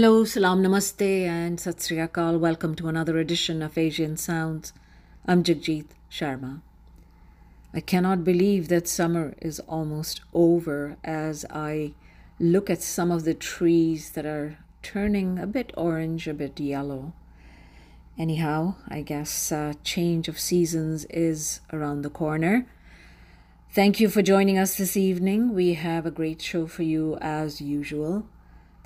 Hello, salam, namaste, and sat sri. Welcome to another edition of Asian Sounds. I'm Jagjit Sharma. I cannot believe that summer is almost over as I look at some of the trees that are turning a bit orange, a bit yellow. Anyhow, I guess uh, change of seasons is around the corner. Thank you for joining us this evening. We have a great show for you as usual.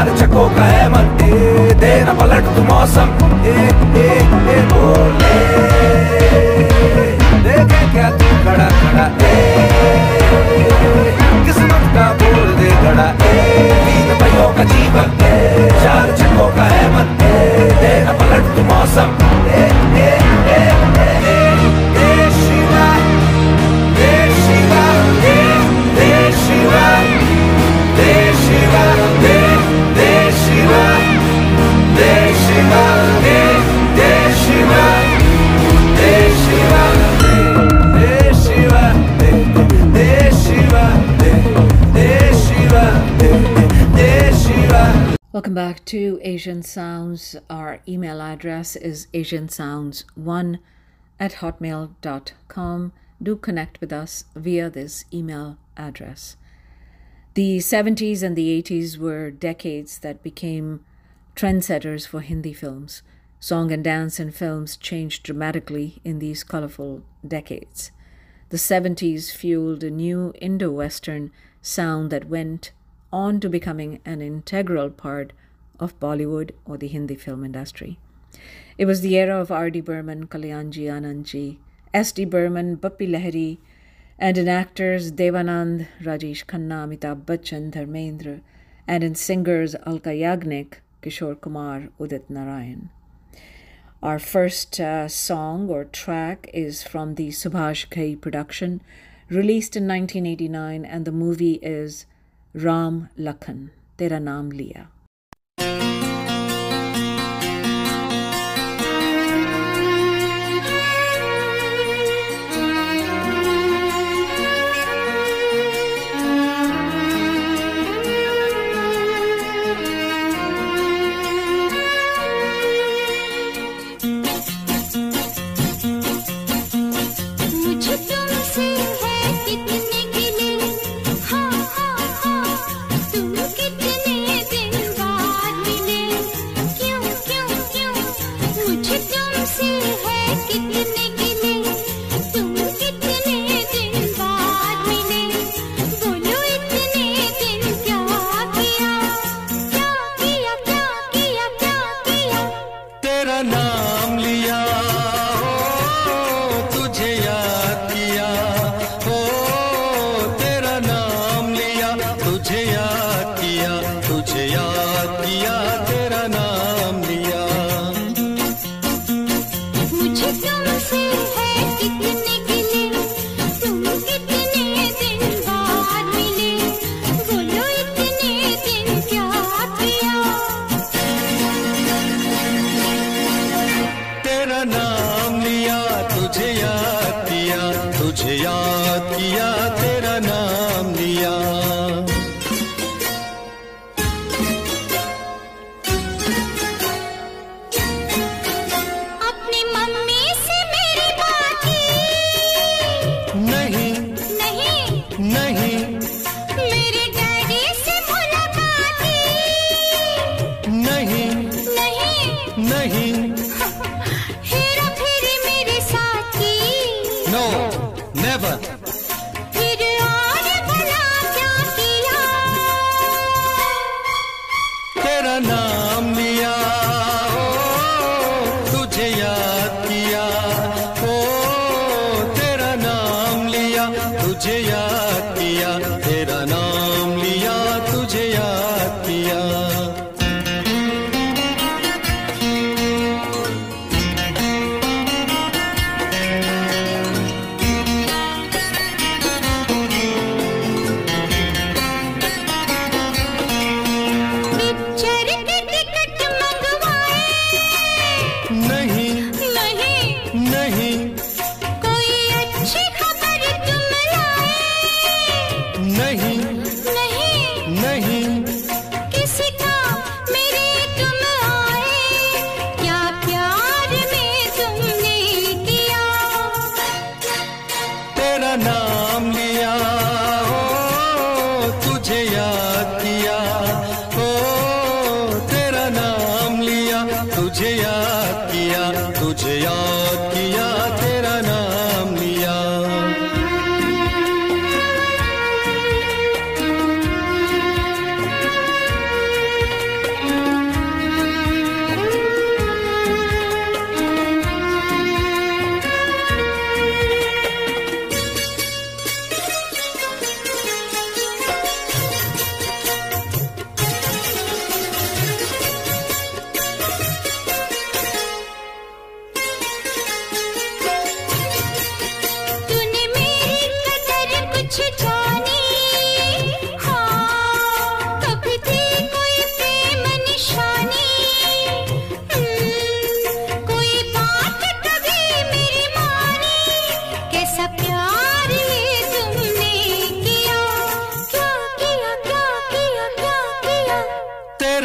चार चकों का है मन ए, देना पलट तू मौसम ए, ए, ए, Asian Sounds. Our email address is asiansounds1 at hotmail.com. Do connect with us via this email address. The 70s and the 80s were decades that became trendsetters for Hindi films. Song and dance in films changed dramatically in these colorful decades. The 70s fueled a new Indo Western sound that went on to becoming an integral part of Bollywood or the Hindi film industry. It was the era of R.D. Burman, Kalyanji Anandji, S.D. Burman, Bappi Lahiri, and in actors Devanand, Rajesh Khanna, Amitabh Bachchan, Dharmendra, and in singers Alka Yagnik, Kishore Kumar, Udit Narayan. Our first uh, song or track is from the Subhash Ghai production, released in 1989, and the movie is Ram Lakhan, Tera Naam Liya. Thank you.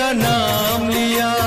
तेरा नाम लिया।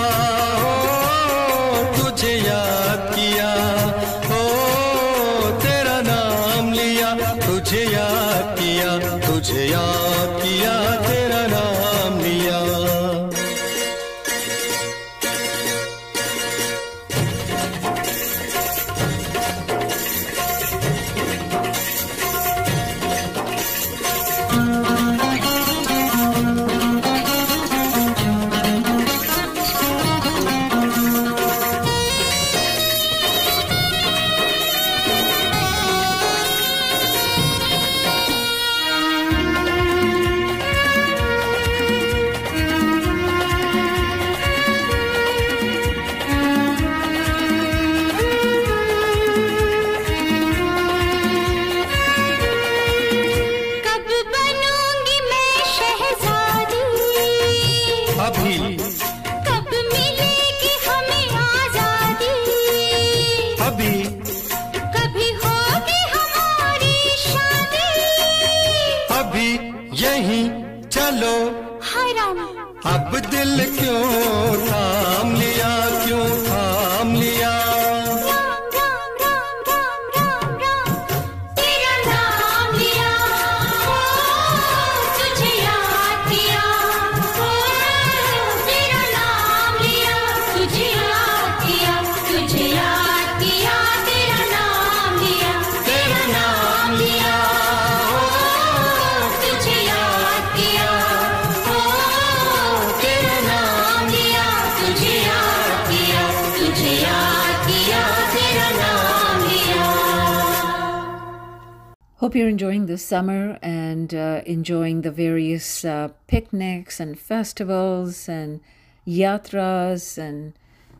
Hope you're enjoying the summer and uh, enjoying the various uh, picnics and festivals and yatras and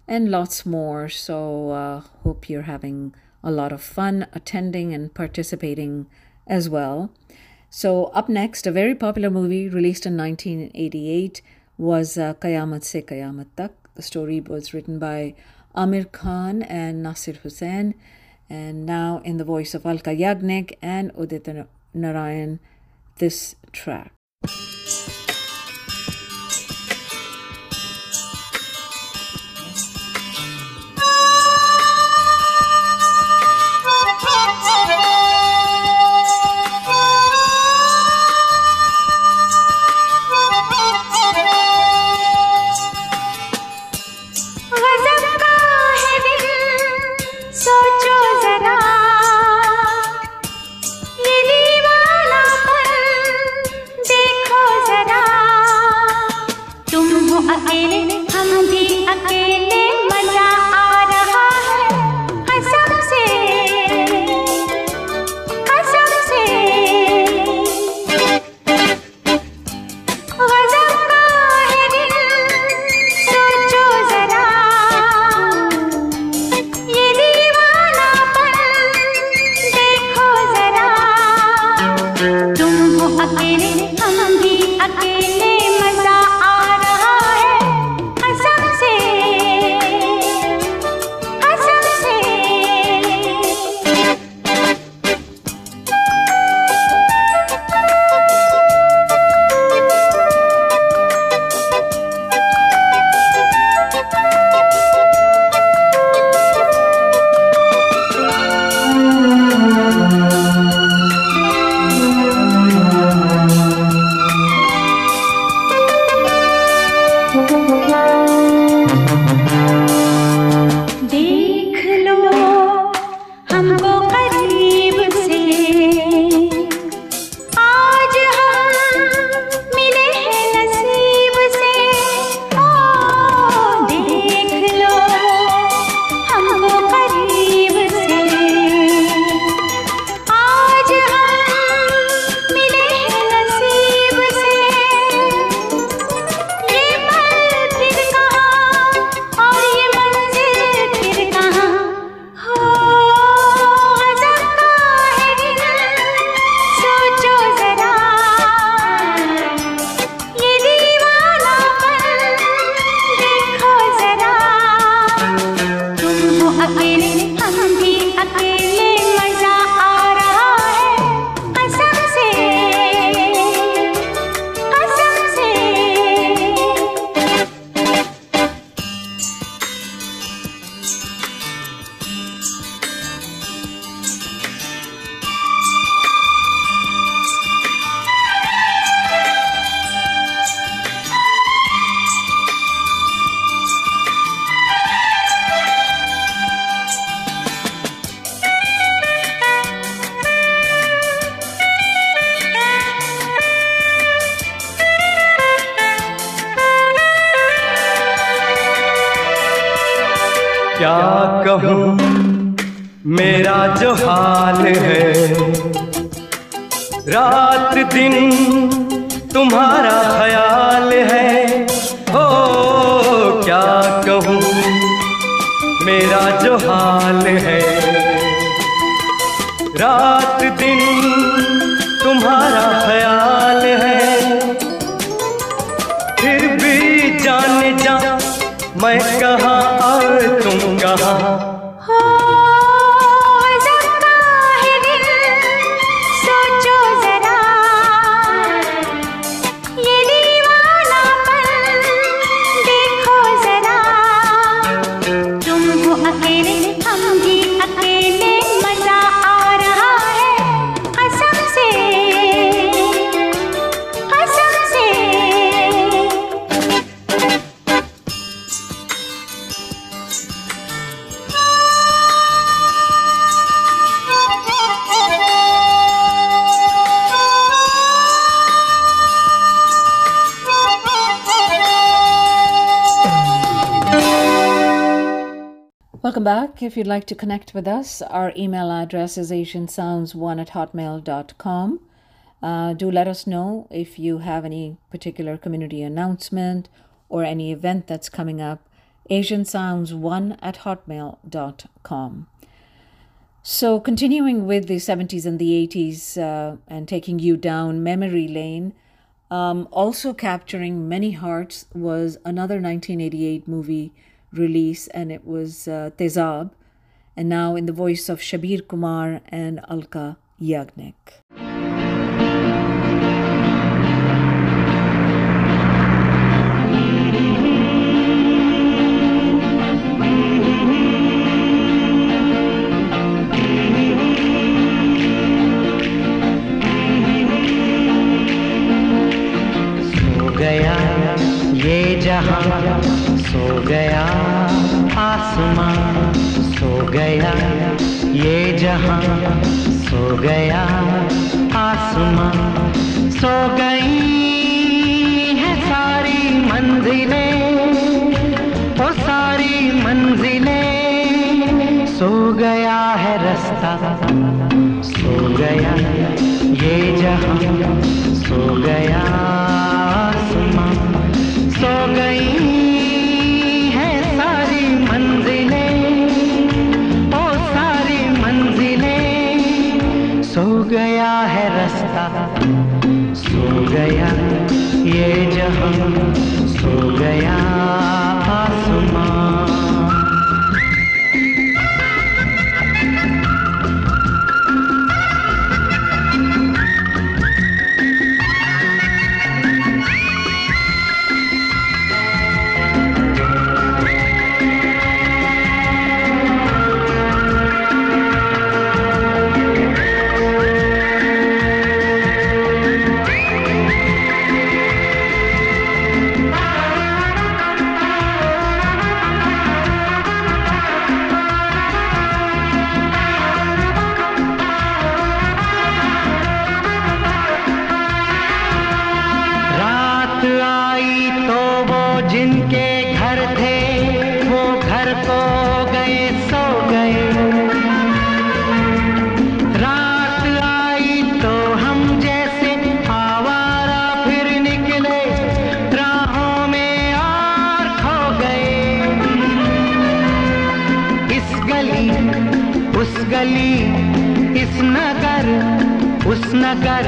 and lots more. So uh, hope you're having a lot of fun attending and participating as well. So up next, a very popular movie released in 1988 was uh, Kayamat Se Kayamat Tak. The story was written by Amir Khan and Nasir Hussain and now in the voice of Alka Yagnik and Udit Narayan, this track. क्या कहूँ? मेरा जो हाल है। रात दिन तुम्हारा ख्याल है। हो, क्या कहूँ? मेरा जो हाल है। रात 나가 back. If you'd like to connect with us, our email address is asiansounds1 at hotmail.com. Uh, do let us know if you have any particular community announcement or any event that's coming up. asiansounds1 at hotmail.com. So, continuing with the 70s and the 80s uh, and taking you down memory lane, um, also capturing many hearts was another 1988 movie release, and it was uh, Tezab, and now in the voice of Shabir Kumar and Alka Yagnik. गया आसमान सो गया, ये जहाँ सो गया आसमान सो गई है सारी मंजिलें वो सारी मंजिलें। सो गया है रास्ता, सो गया, ये जहाँ सो गया आसमान सो गई। गया ये जहाँ सो गया आसमान कुछ कर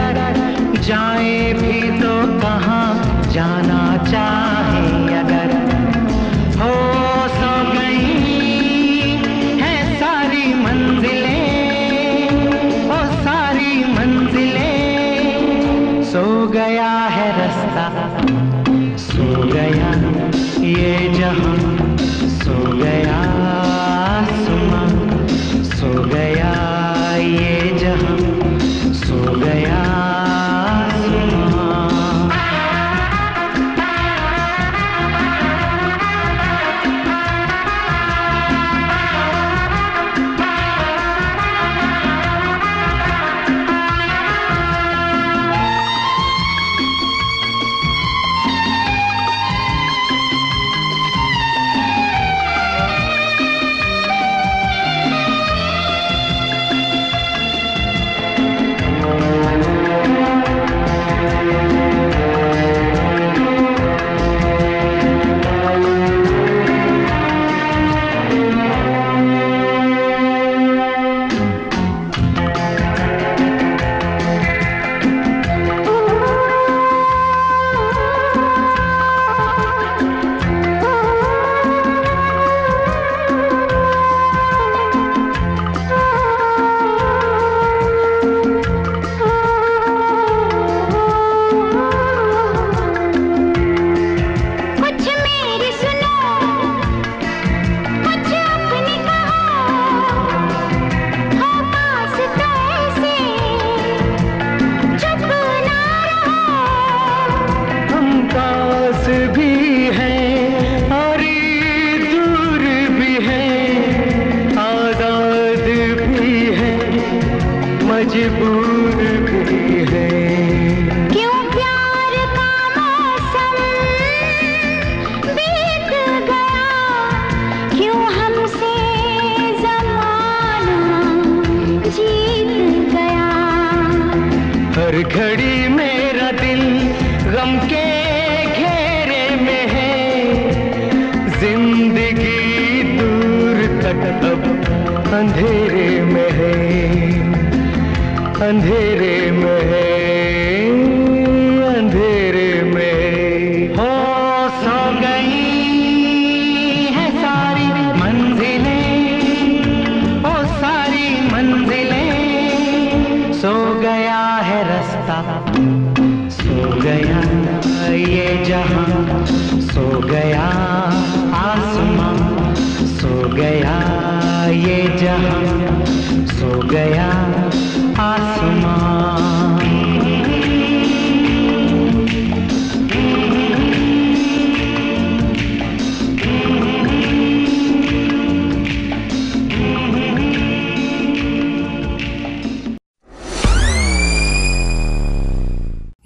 जाए भी तो कहाँ जाना चाह?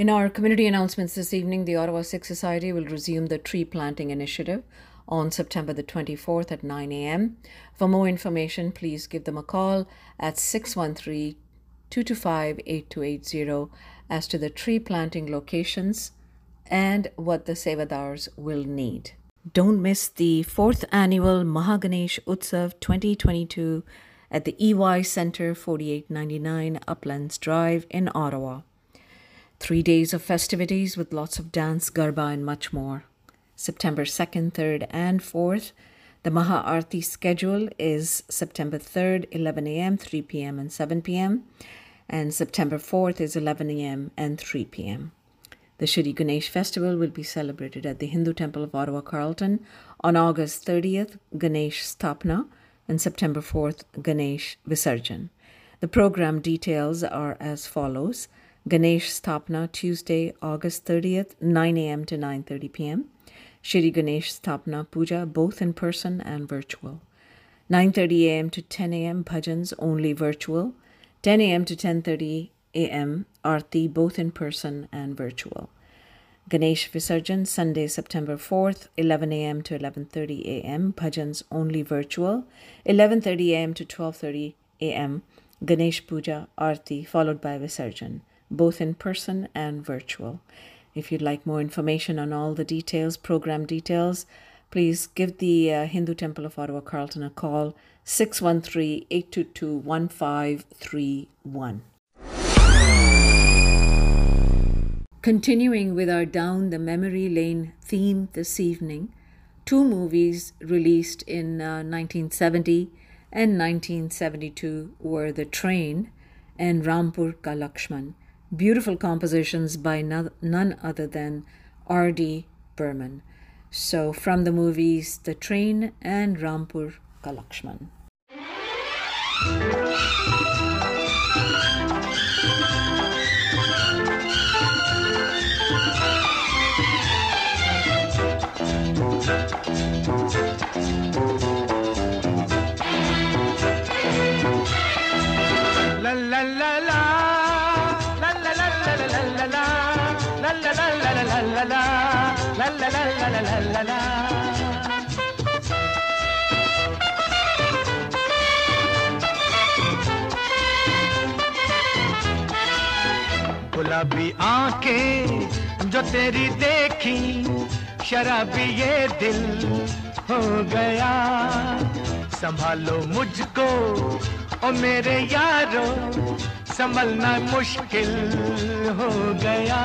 In our community announcements this evening, the Ottawa Sikh Society will resume the tree planting initiative on September the 24th at 9 a.m. For more information, please give them a call at 613 225 8280 as to the tree planting locations and what the Sevadars will need. Don't miss the fourth annual Mahaganesh Utsav 2022 at the EY Center 4899 Uplands Drive in Ottawa. Three days of festivities with lots of dance, garba, and much more. September 2nd, 3rd, and 4th. The Maha Arti schedule is September 3rd, 11 a.m., 3 p.m., and 7 p.m., and September 4th is 11 a.m. and 3 p.m. The Shri Ganesh festival will be celebrated at the Hindu Temple of Ottawa Carlton on August 30th, Ganesh Stapna, and September 4th, Ganesh Visarjan. The program details are as follows. Ganesh Stapna Tuesday, August 30th, 9 a.m. to 9:30 p.m. Shri Ganesh Stapna Puja both in person and virtual. 9:30 a.m. to 10 a.m. bhajans only virtual. 10 a.m. to 10:30 a.m. Arti both in person and virtual. Ganesh Visarjan Sunday September 4th 11 a.m. to 11:30 a.m. bhajans only virtual 11:30 a.m. to 12:30 a.m. Ganesh Puja Arti followed by Visarjan both in person and virtual. If you'd like more information on all the details program details please give the uh, Hindu Temple of Ottawa Carlton a call 613-822-1531. Continuing with our Down the Memory Lane theme this evening, two movies released in uh, 1970 and 1972 were The Train and Rampur Ka Lakshman, beautiful compositions by none other than R.D. Burman. So, from the movies The Train and Rampur Ka गुलाबी आँखें जो तेरी देखी, शराबी ये दिल हो गया। संभालो मुझको, ओ मेरे यारो, संभलना मुश्किल हो गया।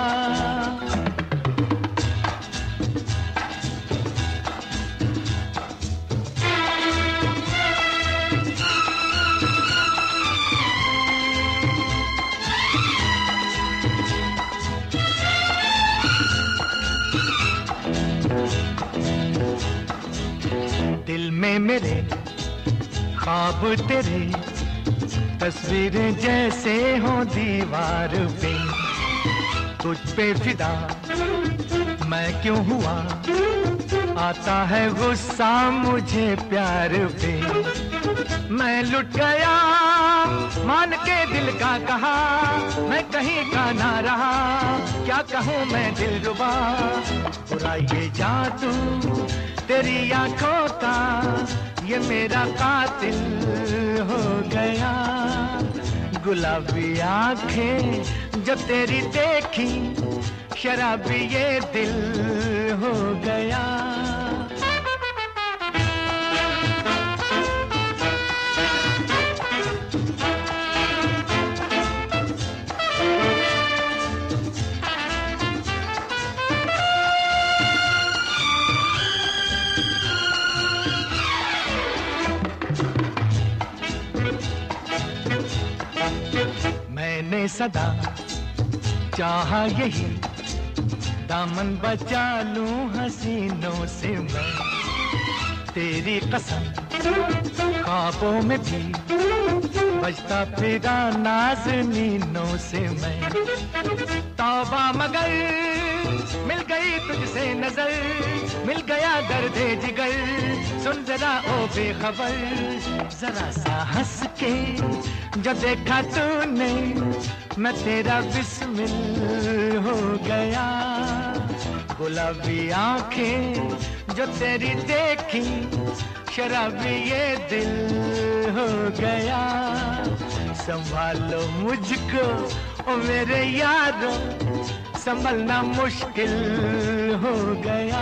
में मेरे ख्वाब तेरे, तस्वीरें जैसे हो दीवार पे। तुझ पे फिदा मैं क्यों हुआ? आता है गुस्सा मुझे प्यार पे। मैं लुट गया, मान के दिल का कहा, मैं कहीं का ना रहा। क्या कहूँ मैं दिल रुबा? बुरा ये जादू तेरी आँखों का ये मेरा कातिल हो गया। गुलाबी आँखें जब तेरी देखी, शराबी ये दिल हो गया। मैंने सदा। चाहा यही, दामन बचा लूँ हसीनों से मैं। तेरी कसम, ख्वाबों में भी बजता फिरा नाजनीनों से मैं। तौबा मगर मिल गई तुझसे नज़र, मिल गया दर्द जिगर। सुन जरा ओ बेखबर, जरा सा हंस के। जो देखा तूने, मैं तेरा बिस्मिल हो गया। गुलाबी आँखें जो तेरी देखी, शराबी ये दिल हो गया। संभालो मुझको ओ मेरे यारो संभलना मुश्किल हो गया।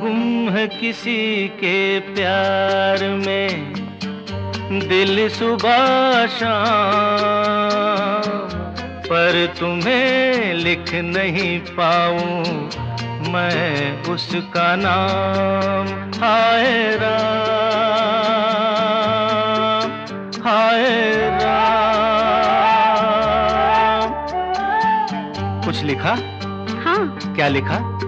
गुम है किसी के प्यार में, दिल सुबह शाम। पर तुम्हें लिख नहीं पाऊँ मैं उसका नाम, हाय राम। हाय राम कुछ लिखा? हाँ। क्या लिखा?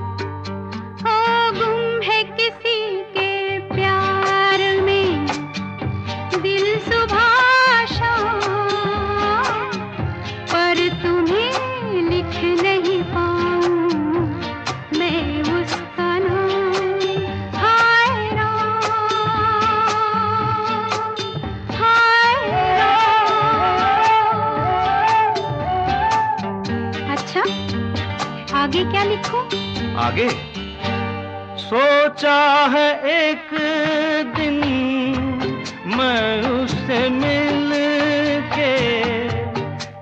आगे। सोचा है एक दिन मैं उससे मिल के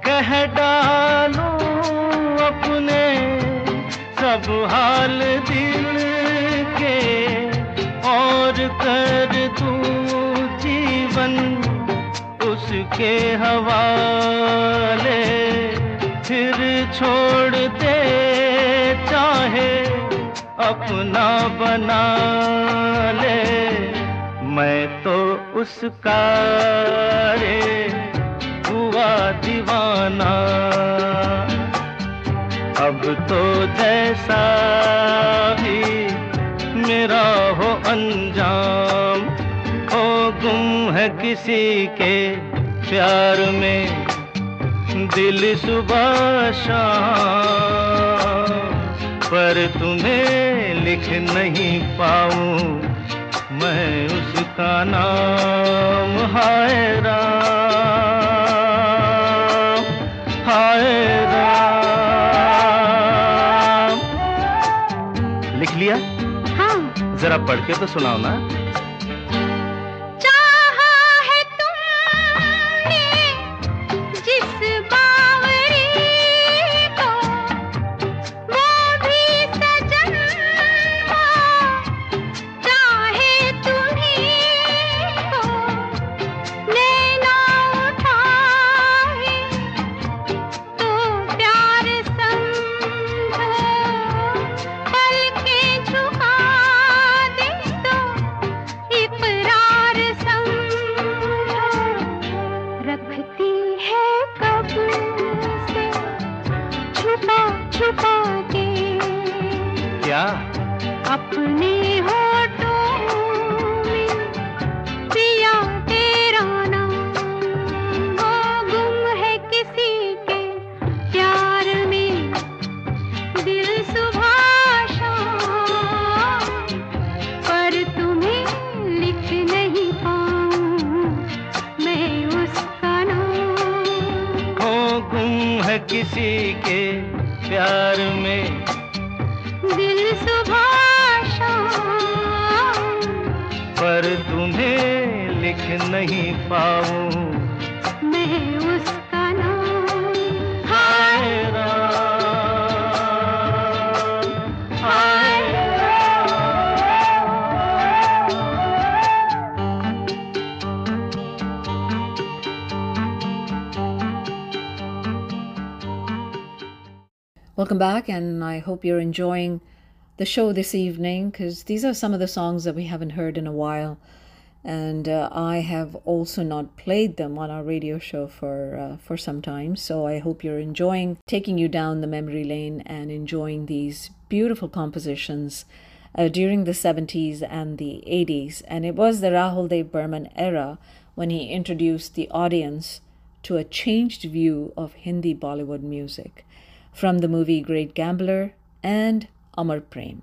कह डालूं अपने सब हाल दिल के और कर दूँ जीवन उसके हवाले फिर छोड़ दे अपना बना ले। मैं तो उसका रे, हुआ दीवाना। अब तो जैसा भी मेरा हो अंजाम, हो गुम है किसी के प्यार में। दिल सुबह शाम, पर तुम्हें लिख नहीं पाऊँ। मैं उसका नाम हाय राम हाय राम। लिख लिया? हाँ। जरा पढ़ के तो सुनाओ ना। Welcome back, and I hope you're enjoying the show this evening because these are some of the songs that we haven't heard in a while. And uh, I have also not played them on our radio show for uh, for some time, so I hope you're enjoying taking you down the memory lane and enjoying these beautiful compositions uh, during the 70s and the 80s. And it was the Rahul Dev Burman era when he introduced the audience to a changed view of Hindi Bollywood music from the movie Great Gambler and Amar Prem.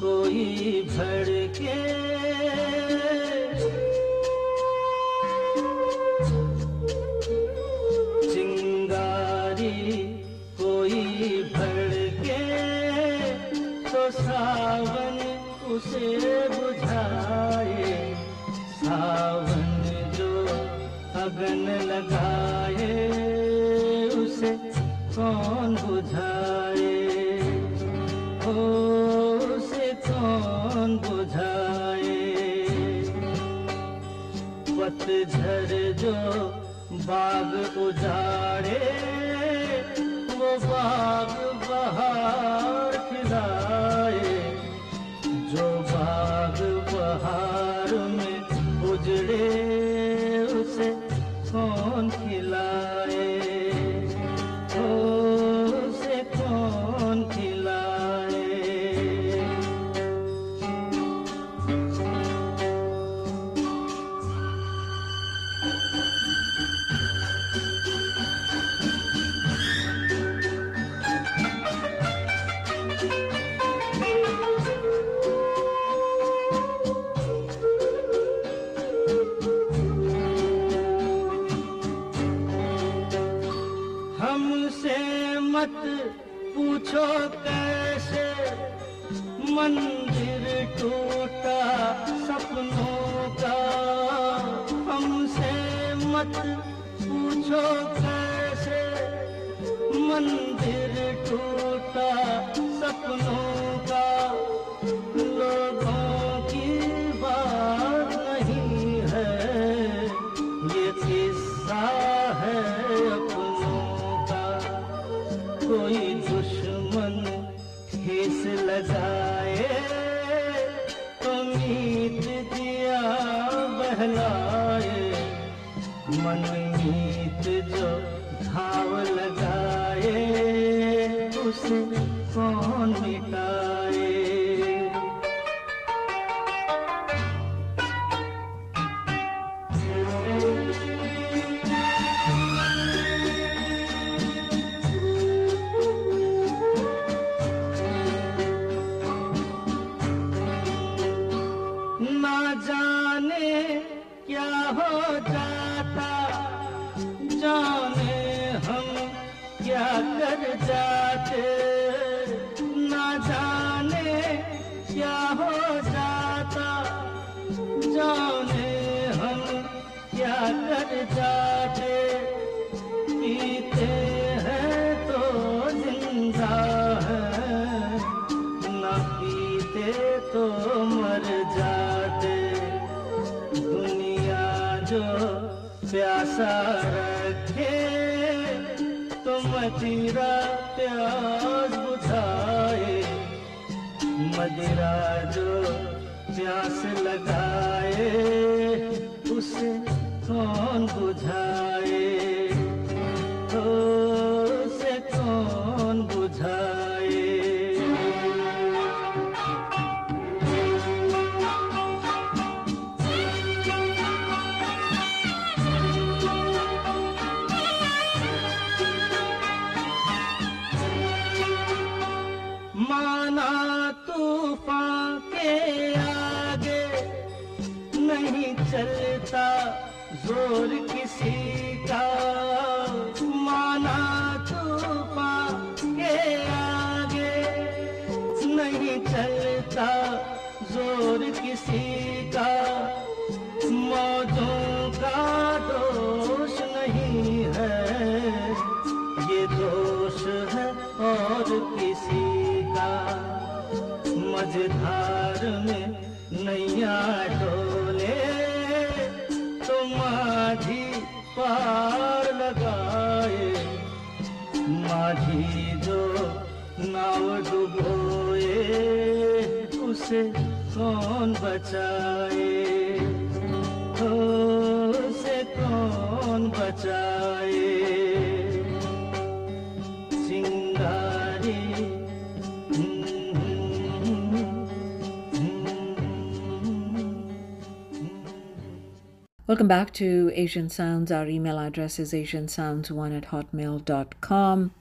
कोई भड़के। चिंगारी कोई भड़के तो सावन उसे बुझाए। सावन जो अगन लगाए, उसे कौन जो बाग उजाड़े आगे नहीं चलता ज़ोर किसी डोले तो माझी पार लगाए। माझी जो नाव डुबोए उसे कौन बचाए? Welcome back to Asian Sounds. Our email address is asiansounds1 at hotmail.com.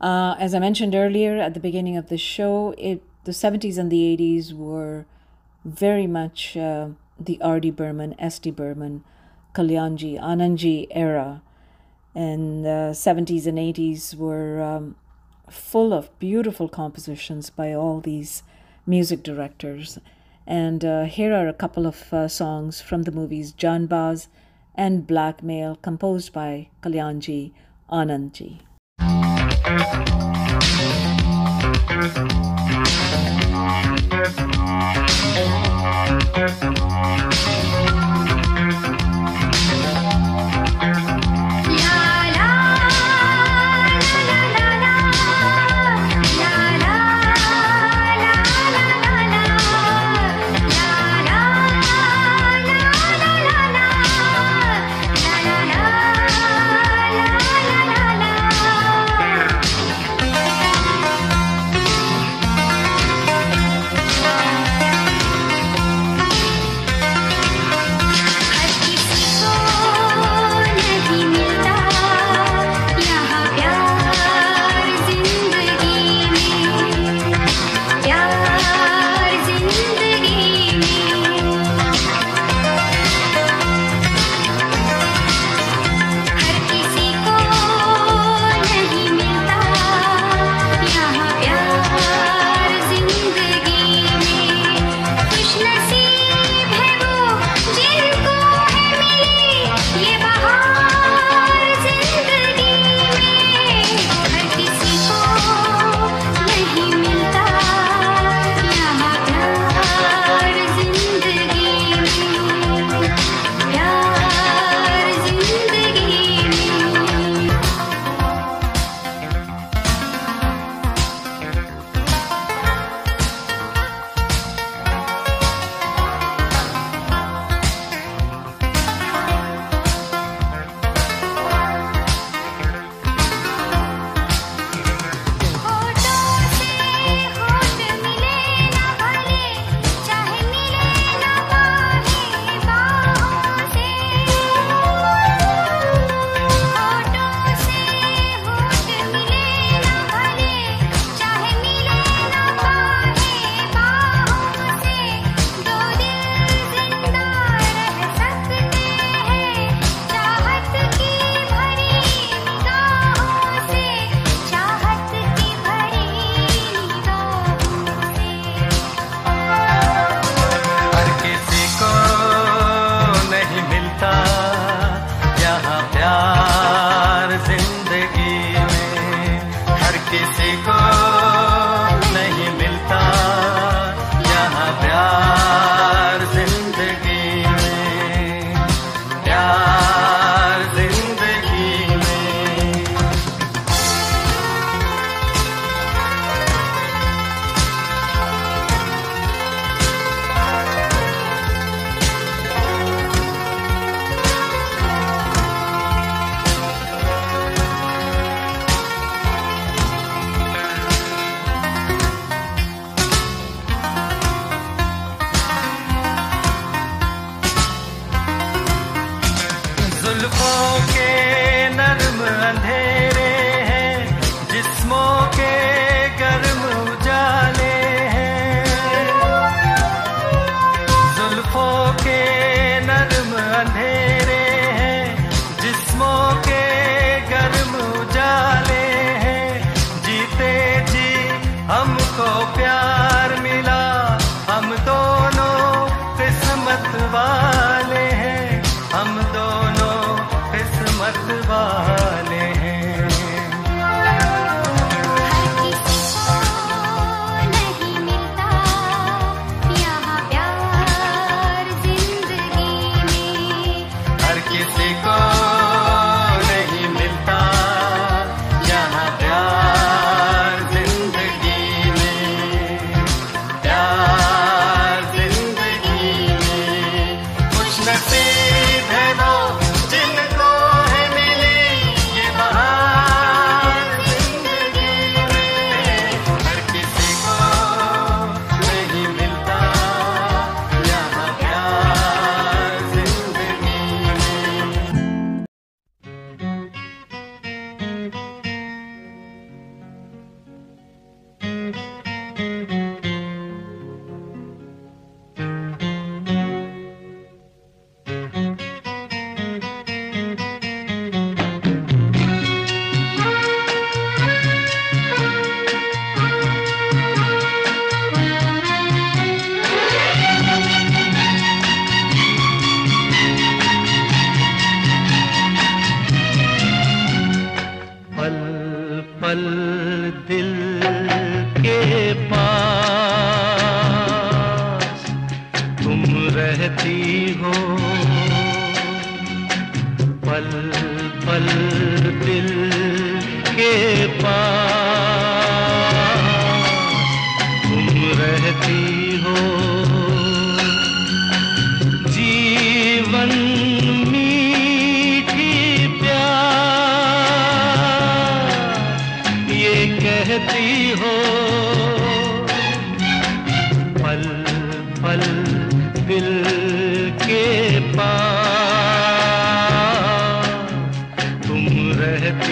Uh, as I mentioned earlier at the beginning of the show, it the 70s and the 80s were very much uh, the R.D. Burman, S.D. Burman, Kalyanji, Anandji era. And the 70s and 80s were um, full of beautiful compositions by all these music directors. And uh, here are a couple of uh, songs from the movies Janbaz and Blackmail, composed by Kalyanji Anandji. la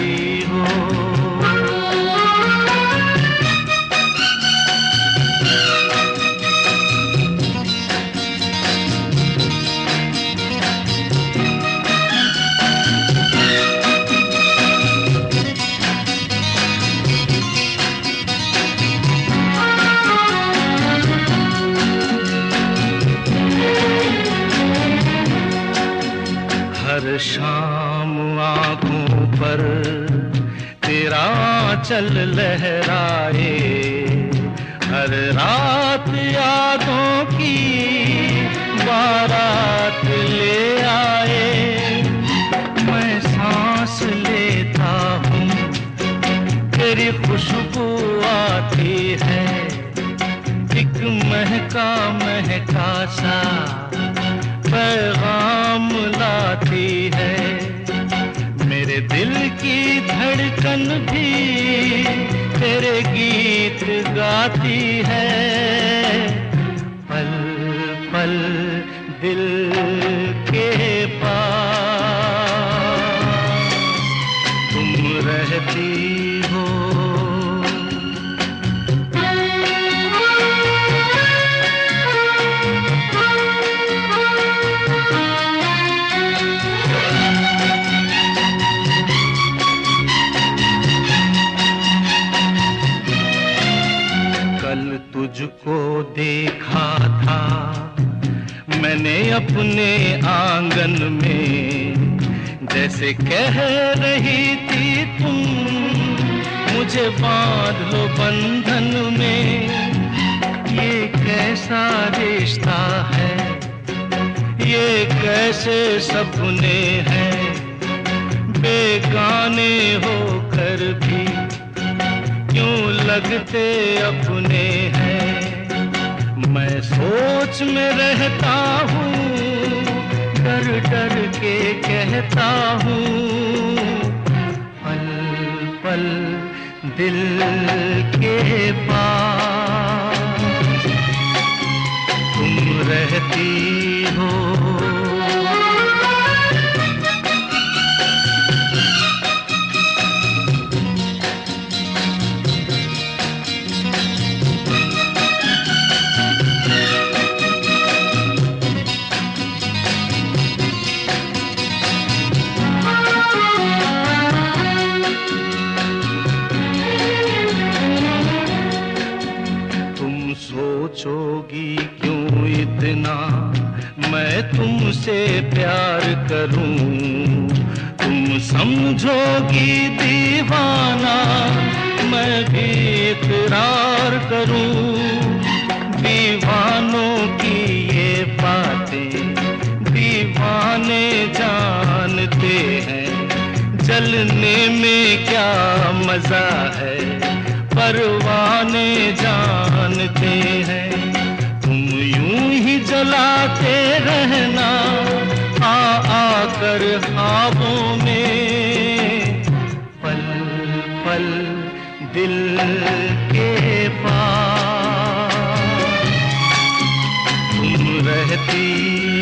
Oh. लहर लगन भी तेरे गीत गाती है। अपने आँगन में। जैसे कह रही थी तुम, मुझे बाँध लो बंधन में। ये कैसा रिश्ता है? ये कैसे सपने हैं? बेगाने होकर भी क्यों लगते अपने हैं? मैं सोच में रहता हूँ डर डर के कहता हूँ पल पल दिल के पास। तुम रहती हो इतना मैं तुमसे प्यार करूँ। तुम समझोगी दीवाना, मैं भी इकरार करूँ। दीवानों की ये बातें, दीवाने जानते हैं। जलने में क्या मज़ा है, परवाने जानते हैं। जलाते रहना, आ आकर ख्वाबों में। पल पल दिल के पास। तुम रहती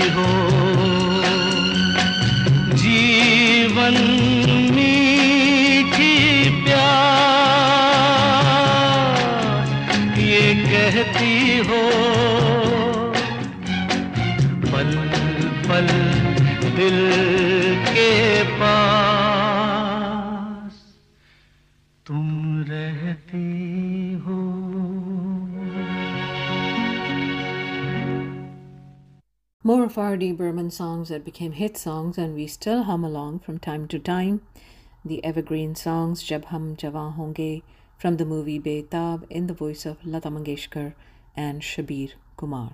हो, जीवन of R.D. Burman songs that became hit songs and we still hum along from time to time. The evergreen songs Jab Hum Jawan Honge from the movie Betab in the voice of Lata Mangeshkar and Shabir Kumar.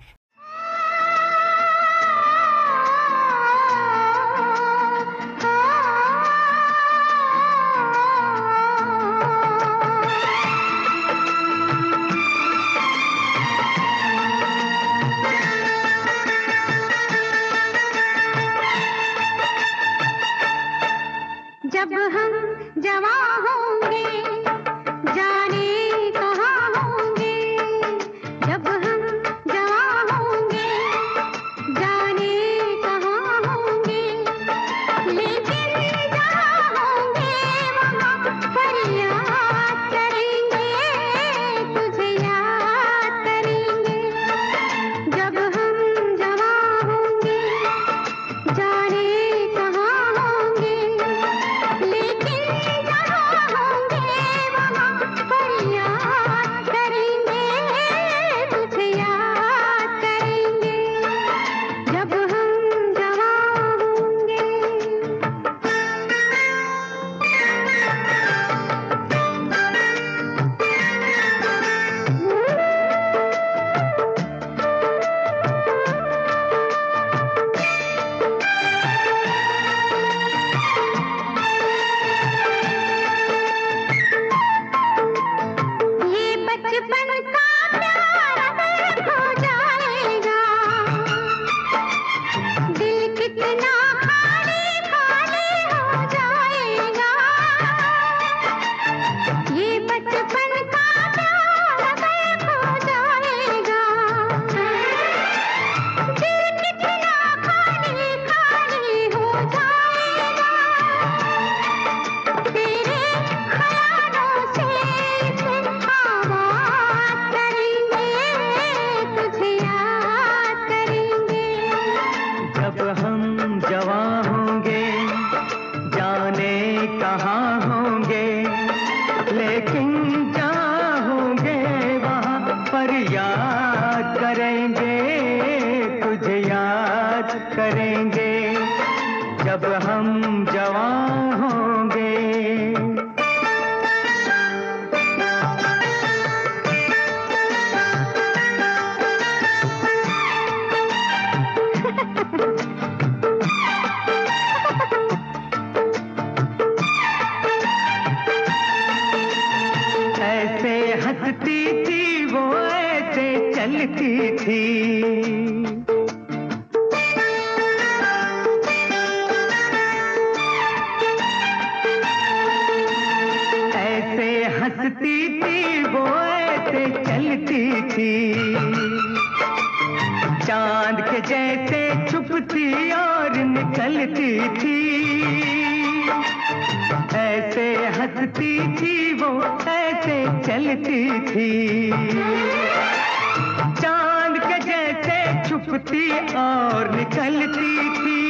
निकलती थी। ऐसे हंसती थी वो, ऐसे चलती थी। चाँद के जैसे छुपती और निकलती थी।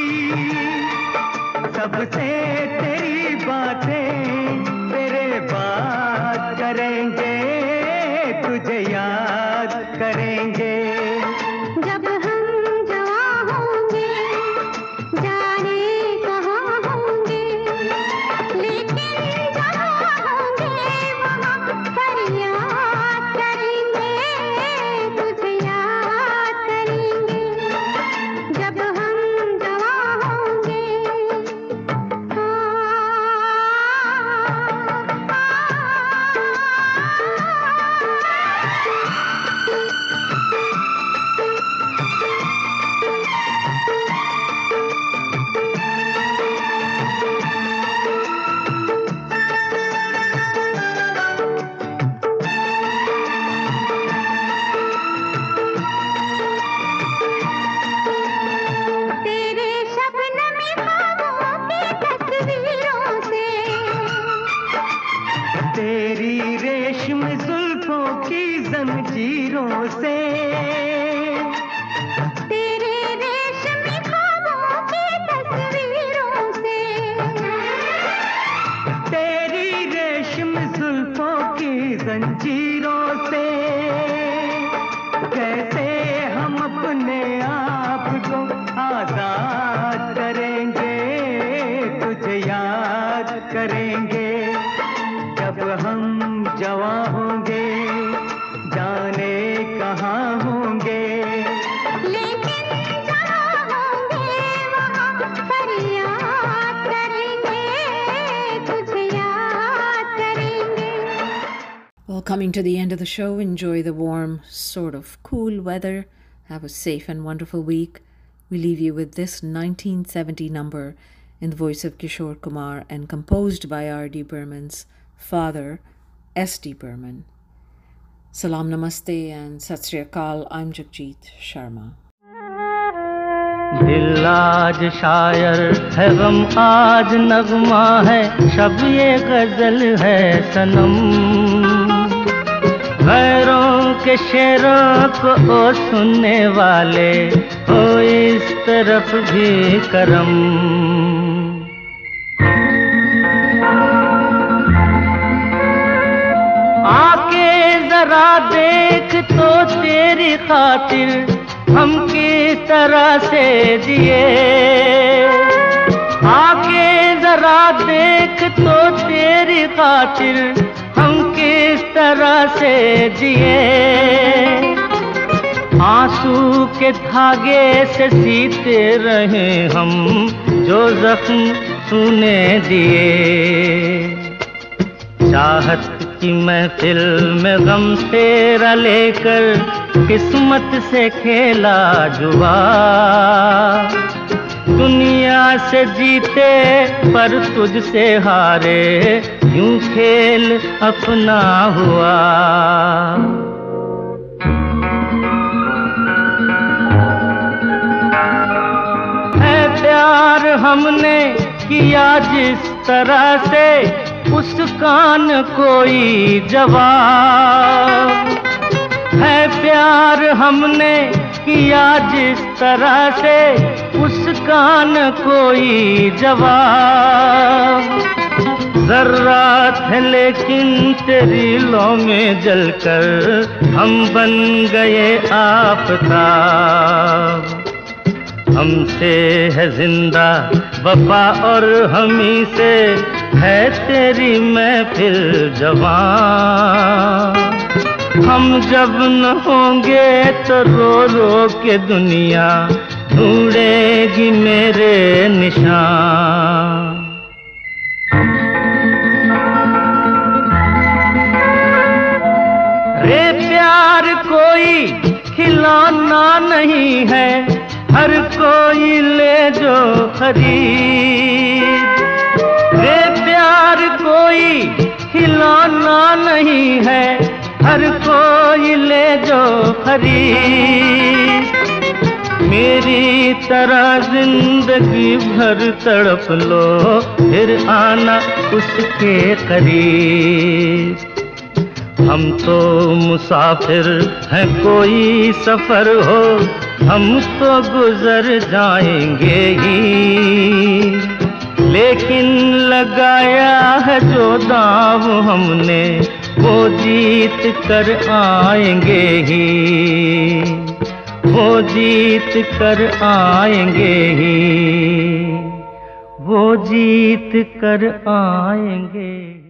सबसे तेरी बातें, तेरे बात करेंगे। coming to the end of the show, enjoy the warm, sort of cool weather. Have a safe and wonderful week. We leave you with this 1970 number in the voice of Kishore Kumar and composed by R.D. Burman's father, S.D. Burman. Salam Namaste and Sat Sri Akal. I'm Jagjit Sharma. दिल आज शायर है गम आज नगमा है शब ये गजल है सनम गैरों के शेरों को ओ सुनने वाले हो इस तरफ़ भी करम। आके जरा देख तो तेरी खातिर हम किस तरह से दिए आके जरा देख तो तेरी खातिर हम किस तरह से जिए? आँसू के धागे से सीते रहे हम, जो जख्म तूने दिए। चाहत की महफिल में गम तेरा लेकर किस्मत से खेला जुआ दुनिया से जीते, पर तुझसे हारे, यूँ खेल अपना हुआ। है प्यार हमने किया जिस तरह से, उस कान कोई जवाब। है प्यार हमने किया जिस तरह से उस कान कोई जवाब। जर्रात है लेकिन तेरी लो में जलकर हम बन गए आफताब। हमसे है ज़िंदा वफा और हमी से है तेरी मैं फिर जवान। हम जब न होंगे तो रो रो के दुनिया ढूंढेगी मेरे निशान। रे प्यार कोई खिलौना नहीं है, हर कोई ले जो खरीद। रे प्यार कोई खिलौना नहीं है हर कोई ले जो खरीद। मेरी तरह ज़िंदगी भर तड़प लो, फिर आना उसके करीब। हम तो मुसाफिर हैं, कोई सफ़र हो, हम तो गुजर जाएँगे ही। लेकिन लगाया है जो दाव हमने वो जीत कर आएँगे ही। वो जीत कर आएँगे ही। वो जीत कर आएँगे।